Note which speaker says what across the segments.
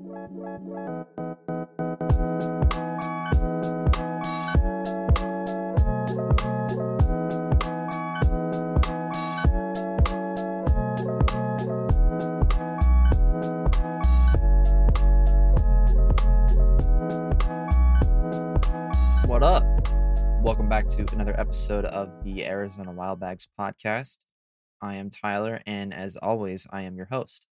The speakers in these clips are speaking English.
Speaker 1: What up? Welcome back to another episode of the Arizona Wild Bags podcast. I am Tyler, and as always, I am your host.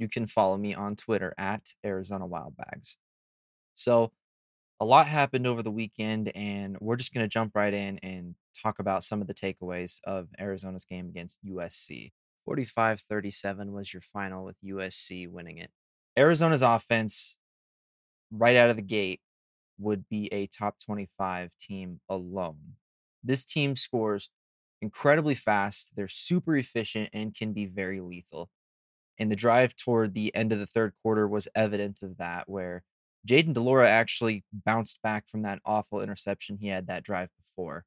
Speaker 1: You can follow me on Twitter at Arizona Wild Bags. So, a lot happened over the weekend, and we're just going to jump right in and talk about some of the takeaways of Arizona's game against USC. 45 37 was your final with USC winning it. Arizona's offense, right out of the gate, would be a top 25 team alone. This team scores incredibly fast, they're super efficient, and can be very lethal. And the drive toward the end of the third quarter was evidence of that, where Jayden de Laura actually bounced back from that awful interception he had that drive before.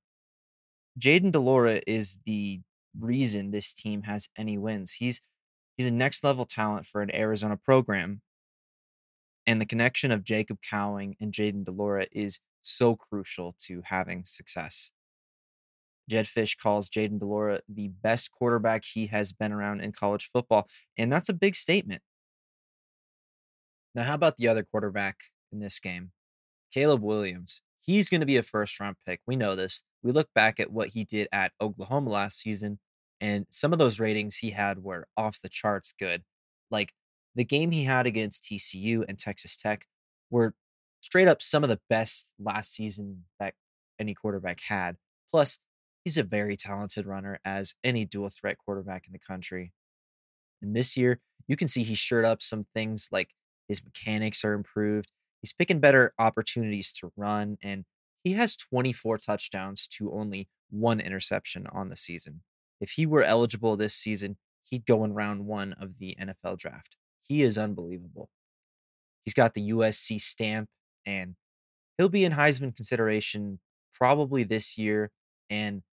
Speaker 1: Jayden de Laura is the reason this team has any wins. He's he's a next level talent for an Arizona program and the connection of Jacob Cowing and Jayden de Laura is so crucial to having success. Jedd Fisch calls Jayden de Laura the best quarterback he has been around in college football, and that's a big statement. Now, how about the other quarterback in this game? Caleb Williams. He's going to be a first round pick. We know this. We look back at what he did at Oklahoma last season, and some of those ratings he had were off the charts good. Like the game he had against TCU and Texas Tech were straight up some of the best last season that any quarterback had. Plus, he's a very talented runner, as any dual threat quarterback in the country. And this year, you can see he shored up some things like his mechanics are improved. He's picking better opportunities to run, and he has 24 touchdowns to only one interception on the season. If he were eligible this season, he'd go in round one of the NFL draft. He is unbelievable. He's got the USC stamp, and he'll be in Heisman consideration probably this year and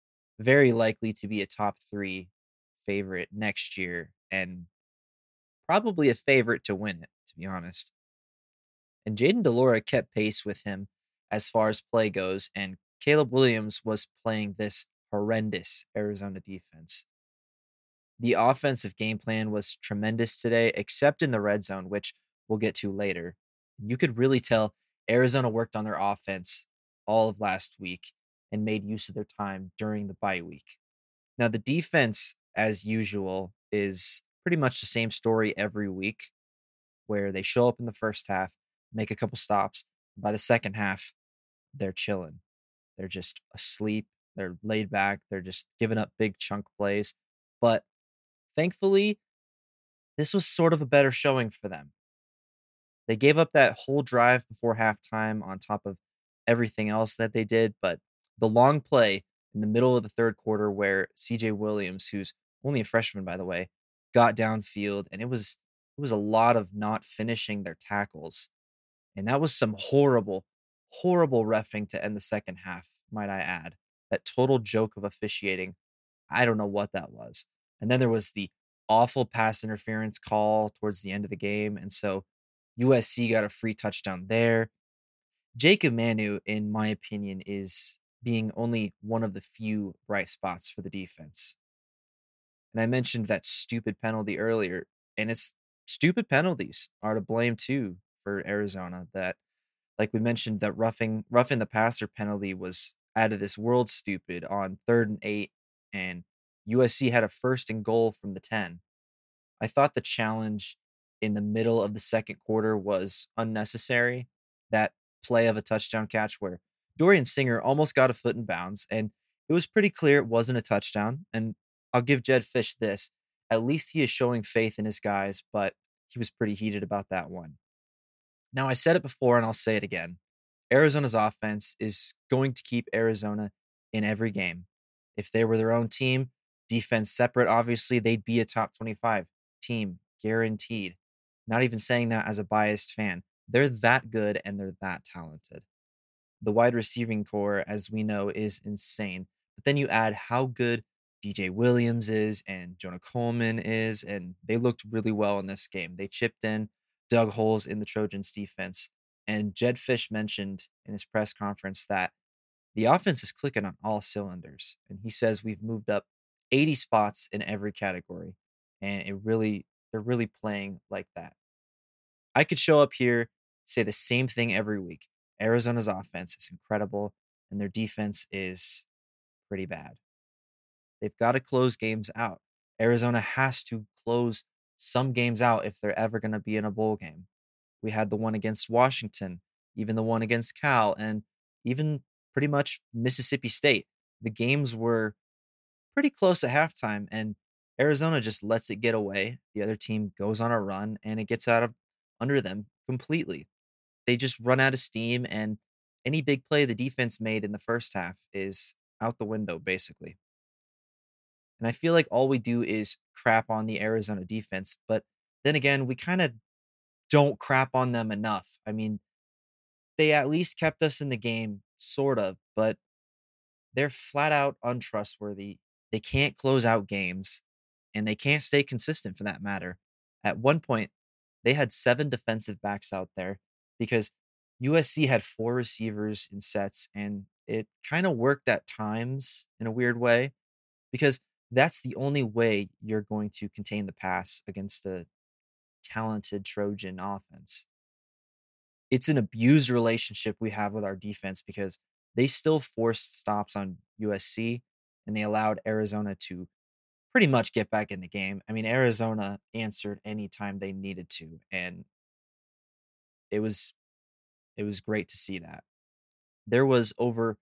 Speaker 1: very likely to be a top three favorite next year and probably a favorite to win it, to be honest. And Jayden de Laura kept pace with him as far as play goes, and Caleb Williams was playing this horrendous Arizona defense. The offensive game plan was tremendous today, except in the red zone, which we'll get to later. You could really tell Arizona worked on their offense all of last week and made use of their time during the bye week. Now, the defense, as usual, is pretty much the same story every week, where they show up in the first half, make a couple stops. By the second half, they're chilling. They're just asleep. They're laid back. They're just giving up big chunk plays. But Thankfully, this was sort of a better showing for them. They gave up that whole drive before halftime on top of everything else that they did, but the long play in the middle of the third quarter where CJ Williams, who's only a freshman by the way, got downfield and it was it was a lot of not finishing their tackles. And that was some horrible horrible refing to end the second half, might I add. That total joke of officiating. I don't know what that was. And then there was the awful pass interference call towards the end of the game. And so USC got a free touchdown there. Jacob Manu, in my opinion, is being only one of the few bright spots for the defense. And I mentioned that stupid penalty earlier, and it's stupid penalties are to blame too for Arizona. That, like we mentioned, that roughing roughing the passer penalty was out of this world stupid on third and eight, and USC had a first and goal from the 10. I thought the challenge in the middle of the second quarter was unnecessary. That play of a touchdown catch where Dorian Singer almost got a foot in bounds, and it was pretty clear it wasn't a touchdown. And I'll give Jedd Fisch this. At least he is showing faith in his guys, but he was pretty heated about that one. Now, I said it before and I'll say it again. Arizona's offense is going to keep Arizona in every game. If they were their own team, defense separate, obviously, they'd be a top 25 team, guaranteed. Not even saying that as a biased fan. They're that good and they're that talented. The wide receiving core, as we know, is insane. But then you add how good DJ Williams is and Jonah Coleman is, and they looked really well in this game. They chipped in dug holes in the Trojans defense. And Jedd Fisch mentioned in his press conference that the offense is clicking on all cylinders. And he says we've moved up 80 spots in every category. And it really, they're really playing like that. I could show up here, say the same thing every week. Arizona's offense is incredible, and their defense is pretty bad. They've got to close games out. Arizona has to close some games out if they're ever going to be in a bowl game. We had the one against Washington, even the one against Cal, and even pretty much Mississippi State. The games were pretty close at halftime, and Arizona just lets it get away. The other team goes on a run, and it gets out of under them completely. They just run out of steam, and any big play the defense made in the first half is out the window, basically. And I feel like all we do is crap on the Arizona defense. But then again, we kind of don't crap on them enough. I mean, they at least kept us in the game, sort of, but they're flat out untrustworthy. They can't close out games and they can't stay consistent for that matter. At one point, they had seven defensive backs out there because USC had four receivers in sets and it kind of worked at times in a weird way because that's the only way you're going to contain the pass against a talented Trojan offense. It's an abused relationship we have with our defense because they still forced stops on USC and they allowed Arizona to pretty much get back in the game. I mean, Arizona answered anytime they needed to, and it was it was great to see that. There was over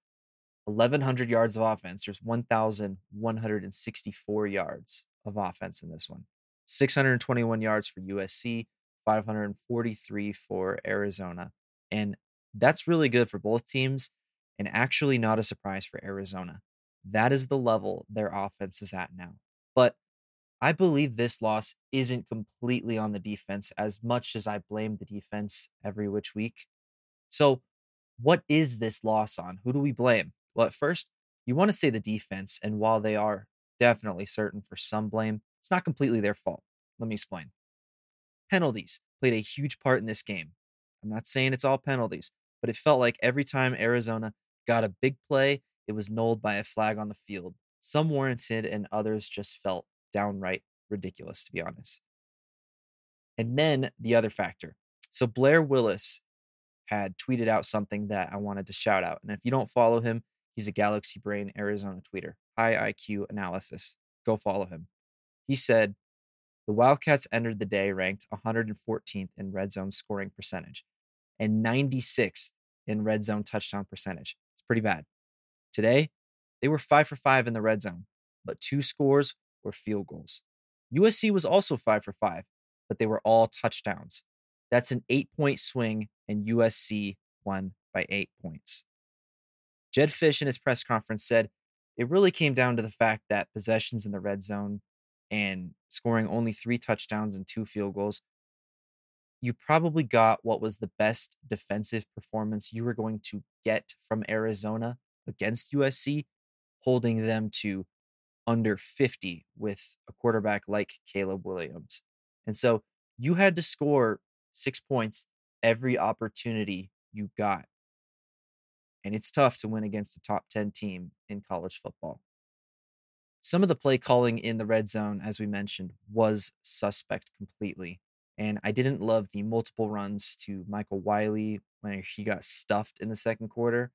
Speaker 1: 1100 yards of offense. There's 1164 yards of offense in this one. 621 yards for USC, 543 for Arizona. And that's really good for both teams and actually not a surprise for Arizona. That is the level their offense is at now. But I believe this loss isn't completely on the defense as much as I blame the defense every which week. So, what is this loss on? Who do we blame? Well, at first, you want to say the defense, and while they are definitely certain for some blame, it's not completely their fault. Let me explain. Penalties played a huge part in this game. I'm not saying it's all penalties, but it felt like every time Arizona got a big play, it was nulled by a flag on the field. Some warranted, and others just felt downright ridiculous, to be honest. And then the other factor. So Blair Willis had tweeted out something that I wanted to shout out. And if you don't follow him, he's a Galaxy Brain Arizona tweeter, high IQ analysis. Go follow him. He said, The Wildcats entered the day ranked 114th in red zone scoring percentage and 96th in red zone touchdown percentage. It's pretty bad. Today, they were five for five in the red zone, but two scores field goals. USC was also five for five, but they were all touchdowns. That's an eight point swing, and USC won by eight points. Jedd Fisch in his press conference said it really came down to the fact that possessions in the red zone and scoring only three touchdowns and two field goals, you probably got what was the best defensive performance you were going to get from Arizona against USC, holding them to under 50 with a quarterback like Caleb Williams. And so you had to score six points every opportunity you got. And it's tough to win against a top 10 team in college football. Some of the play calling in the red zone, as we mentioned, was suspect completely. And I didn't love the multiple runs to Michael Wiley when he got stuffed in the second quarter.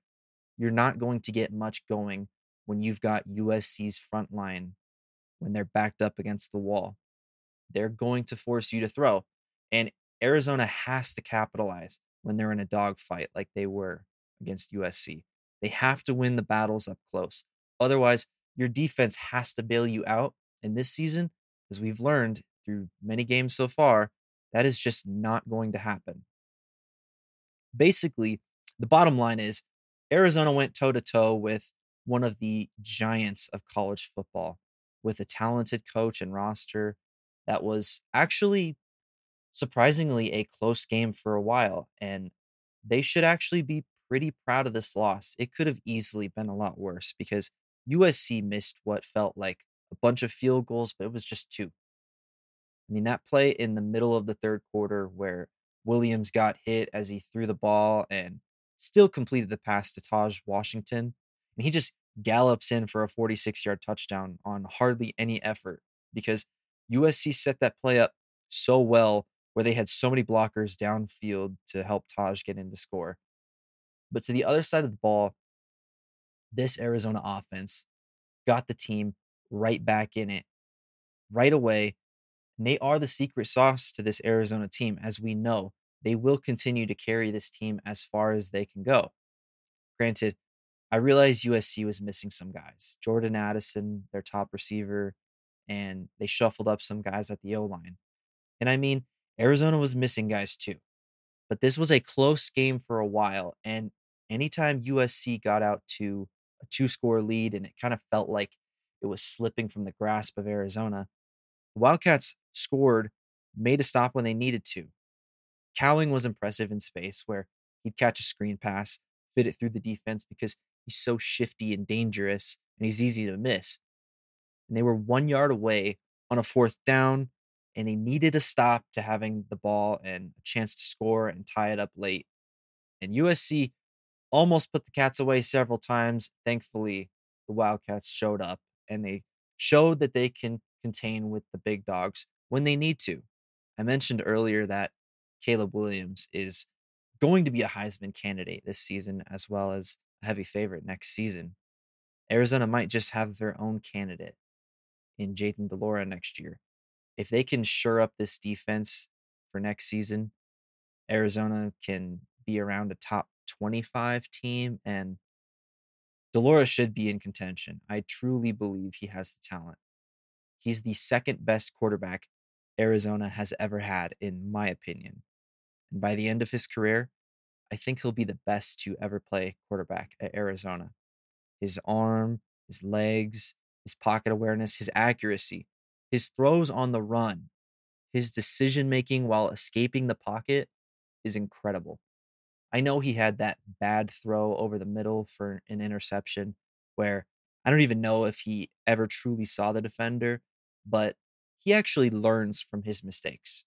Speaker 1: You're not going to get much going when you've got USC's front line when they're backed up against the wall. They're going to force you to throw. And Arizona has to capitalize when they're in a dogfight like they were against USC. They have to win the battles up close. Otherwise, your defense has to bail you out. And this season, as we've learned through many games so far, that is just not going to happen. Basically, the bottom line is Arizona went toe to toe with one of the giants of college football with a talented coach and roster that was actually surprisingly a close game for a while. And they should actually be pretty proud of this loss. It could have easily been a lot worse because USC missed what felt like a bunch of field goals, but it was just two. I mean, that play in the middle of the third quarter where Williams got hit as he threw the ball and still completed the pass to Taj Washington. And he just gallops in for a 46 yard touchdown on hardly any effort because USC set that play up so well where they had so many blockers downfield to help Taj get in to score. But to the other side of the ball, this Arizona offense got the team right back in it right away. And they are the secret sauce to this Arizona team. As we know, they will continue to carry this team as far as they can go. Granted, I realized USC was missing some guys. Jordan Addison, their top receiver, and they shuffled up some guys at the O line. And I mean, Arizona was missing guys too. But this was a close game for a while. And anytime USC got out to a two score lead and it kind of felt like it was slipping from the grasp of Arizona, the Wildcats scored, made a stop when they needed to. Cowing was impressive in space where he'd catch a screen pass, fit it through the defense because he's so shifty and dangerous and he's easy to miss. And they were one yard away on a fourth down and they needed a stop to having the ball and a chance to score and tie it up late. And USC almost put the Cats away several times. Thankfully, the Wildcats showed up and they showed that they can contain with the big dogs when they need to. I mentioned earlier that Caleb Williams is going to be a Heisman candidate this season as well as heavy favorite next season. Arizona might just have their own candidate in Jayden de Laura next year if they can shore up this defense for next season, Arizona can be around a top 25 team and de Laura should be in contention. I truly believe he has the talent. He's the second best quarterback Arizona has ever had, in my opinion. And by the end of his career, I think he'll be the best to ever play quarterback at Arizona. His arm, his legs, his pocket awareness, his accuracy his throws on the run, his decision making while escaping the pocket is incredible. I know he had that bad throw over the middle for an interception where I don't even know if he ever truly saw the defender, but he actually learns from his mistakes.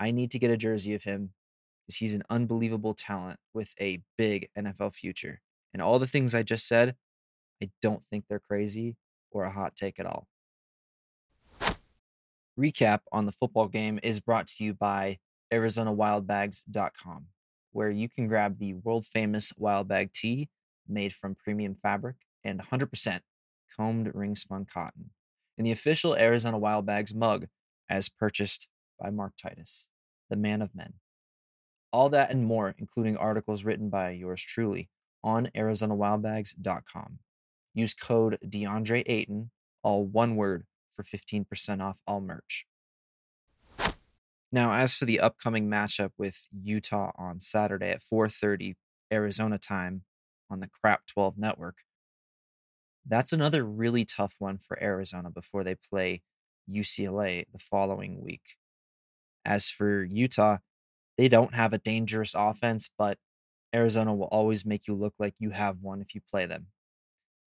Speaker 1: I need to get a jersey of him because he's an unbelievable talent with a big NFL future. And all the things I just said, I don't think they're crazy or a hot take at all recap on the football game is brought to you by ArizonaWildBags.com, where you can grab the world famous Wild Bag tee made from premium fabric and 100% combed ring spun cotton, and the official Arizona Wild Bags mug as purchased by Mark Titus, the man of men. All that and more, including articles written by yours truly, on ArizonaWildBags.com. Use code DeAndre Ayton, all one word, for 15% off all merch. Now, as for the upcoming matchup with Utah on Saturday at 4:30 Arizona time on the Crap 12 network, that's another really tough one for Arizona before they play UCLA the following week. As for Utah, they don't have a dangerous offense, but Arizona will always make you look like you have one if you play them.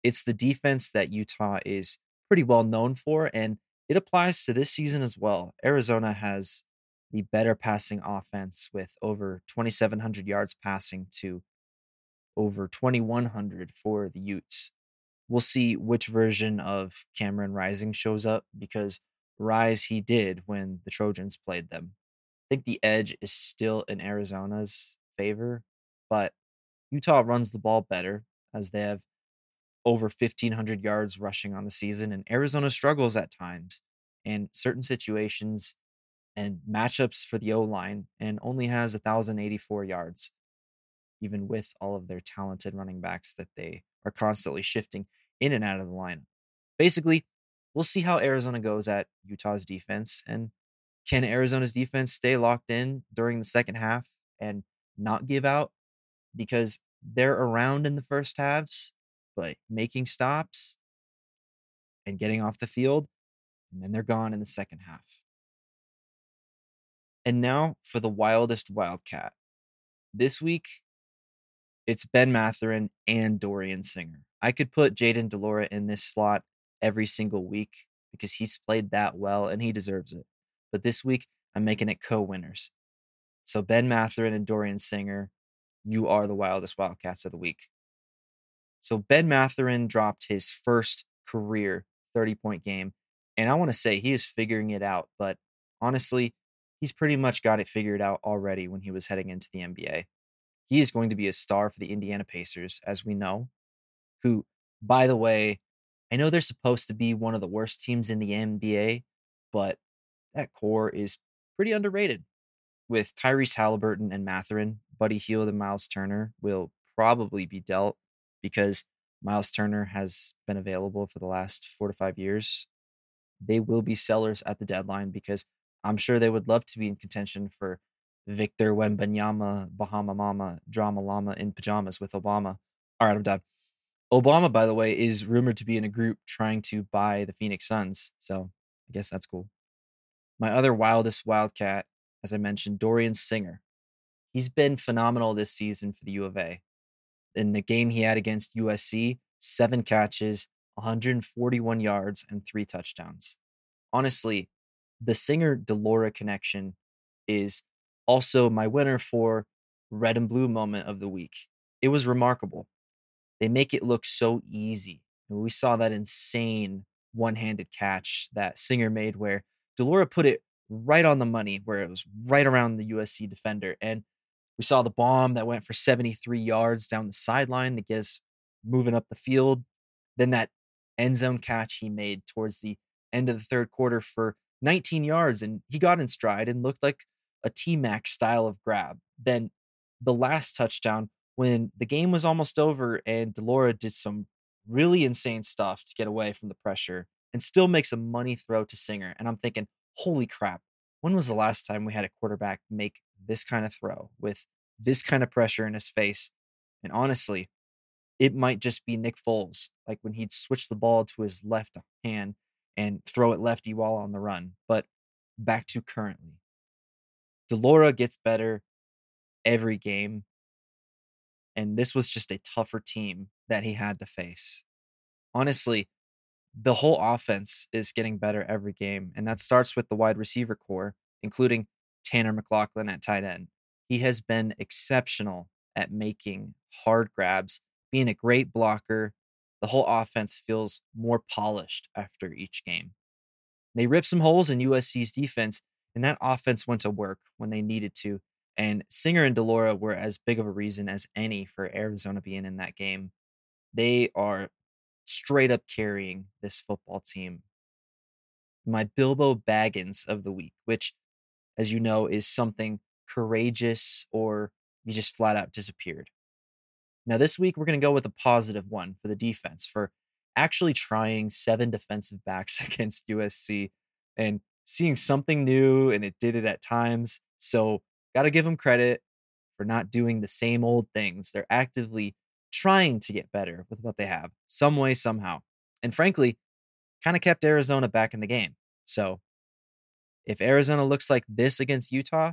Speaker 1: It's the defense that Utah is pretty well known for, and it applies to this season as well. Arizona has the better passing offense with over 2,700 yards passing to over 2,100 for the Utes. We'll see which version of Cameron Rising shows up because Rise he did when the Trojans played them. I think the edge is still in Arizona's favor, but Utah runs the ball better as they have over 1,500 yards rushing on the season, and Arizona struggles at times in certain situations and matchups for the O line and only has 1,084 yards, even with all of their talented running backs that they are constantly shifting in and out of the lineup. Basically, we'll see how Arizona goes at Utah's defense and can Arizona's defense stay locked in during the second half and not give out because they're around in the first halves but making stops and getting off the field, and then they're gone in the second half. And now for the wildest Wildcat. This week, it's Ben Mathurin and Dorian Singer. I could put Jayden de Laura in this slot every single week because he's played that well and he deserves it. But this week, I'm making it co winners. So Ben Mathurin and Dorian Singer, you are the wildest Wildcats of the week. So Ben Mathurin dropped his first career 30 point game. And I want to say he is figuring it out, but honestly, he's pretty much got it figured out already when he was heading into the NBA. He is going to be a star for the Indiana Pacers, as we know, who, by the way, I know they're supposed to be one of the worst teams in the NBA, but that core is pretty underrated. With Tyrese Halliburton and Mathurin, Buddy Hield and Miles Turner will probably be dealt because Miles Turner has been available for the last four to five years. They will be sellers at the deadline because I'm sure they would love to be in contention for Victor Wembanyama, Bahama Mama, Drama Llama in pajamas with Obama. All right, I'm done. Obama, by the way, is rumored to be in a group trying to buy the Phoenix Suns. So I guess that's cool. My other wildest Wildcat, as I mentioned, Dorian Singer. He's been phenomenal this season for the U of A. In the game he had against USC, seven catches, 141 yards, and three touchdowns. Honestly, the Singer de Laura connection is also my winner for red and blue moment of the week. It was remarkable. They make it look so easy. We saw that insane one handed catch that Singer made where de Laura put it right on the money, where it was right around the USC defender. And we saw the bomb that went for 73 yards down the sideline to get us moving up the field. Then that end zone catch he made towards the end of the third quarter for 19 yards, and he got in stride and looked like a T Mac style of grab. Then the last touchdown, when the game was almost over and de Laura did some really insane stuff to get away from the pressure and still makes a money throw to Singer. And I'm thinking, holy crap, when was the last time we had a quarterback make this kind of throw with this kind of pressure in his face? And honestly, it might just be Nick Foles, like when he'd switch the ball to his left hand and throw it lefty while on the run. But back to currently. de Laura gets better every game. And this was just a tougher team that he had to face. Honestly, the whole offense is getting better every game. And that starts with the wide receiver core, including Tanner McLachlan at tight end. He has been exceptional at making hard grabs, being a great blocker. The whole offense feels more polished after each game. They ripped some holes in USC's defense, and that offense went to work when they needed to. And Singer and de Laura were as big of a reason as any for Arizona being in that game. They are straight up carrying this football team. My Bilbo Baggins of the week, which, as you know, is something courageous or you just flat out disappeared. Now, this week, we're going to go with a positive one for the defense for actually trying seven defensive backs against USC and seeing something new, and it did it at times. So, got to give them credit for not doing the same old things. They're actively trying to get better with what they have, some way, somehow. And frankly, kind of kept Arizona back in the game. So if Arizona looks like this against Utah,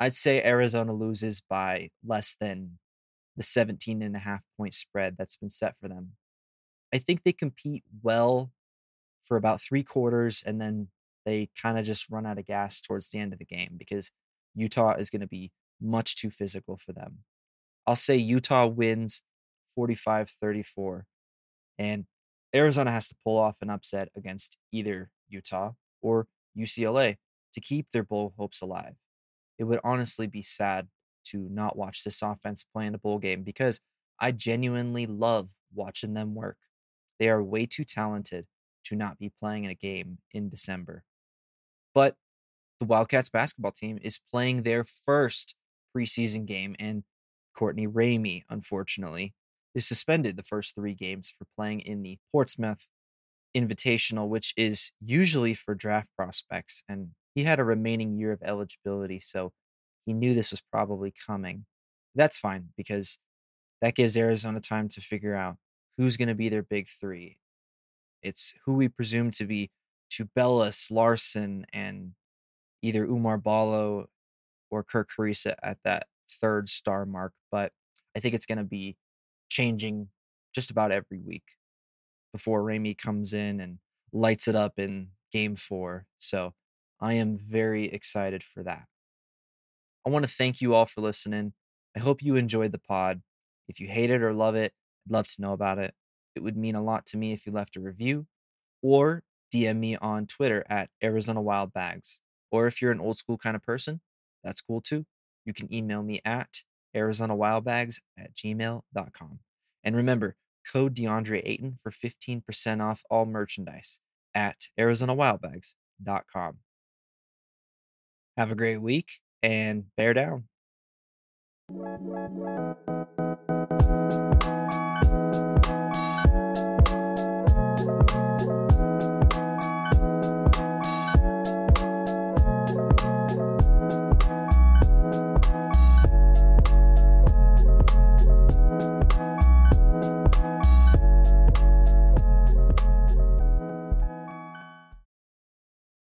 Speaker 1: I'd say Arizona loses by less than the 17 and a half point spread that's been set for them. I think they compete well for about three quarters and then they kind of just run out of gas towards the end of the game because Utah is going to be much too physical for them. I'll say Utah wins 45 34. And Arizona has to pull off an upset against either Utah or UCLA to keep their bowl hopes alive. It would honestly be sad to not watch this offense play in a bowl game because I genuinely love watching them work. They are way too talented to not be playing in a game in December. But the Wildcats basketball team is playing their first preseason game, and Courtney Ramey, unfortunately, is suspended the first three games for playing in the Portsmouth Invitational, which is usually for draft prospects. And he had a remaining year of eligibility, so he knew this was probably coming. That's fine because that gives Arizona time to figure out who's going to be their big three. It's who we presume to be Tubelis, Larson, and either Oumar Ballo or Kerr Kriisa at that third star mark. But I think it's going to be changing just about every week before Ramey comes in and lights it up in game four. So I am very excited for that. I want to thank you all for listening. I hope you enjoyed the pod. If you hate it or love it, I'd love to know about it. It would mean a lot to me if you left a review or DM me on Twitter at Arizona Wild Bags. Or if you're an old school kind of person, that's cool too. You can email me at ArizonaWildBags at gmail.com. And remember, code DeAndre Ayton for 15% off all merchandise at ArizonaWildBags.com. Have a great week and bear down.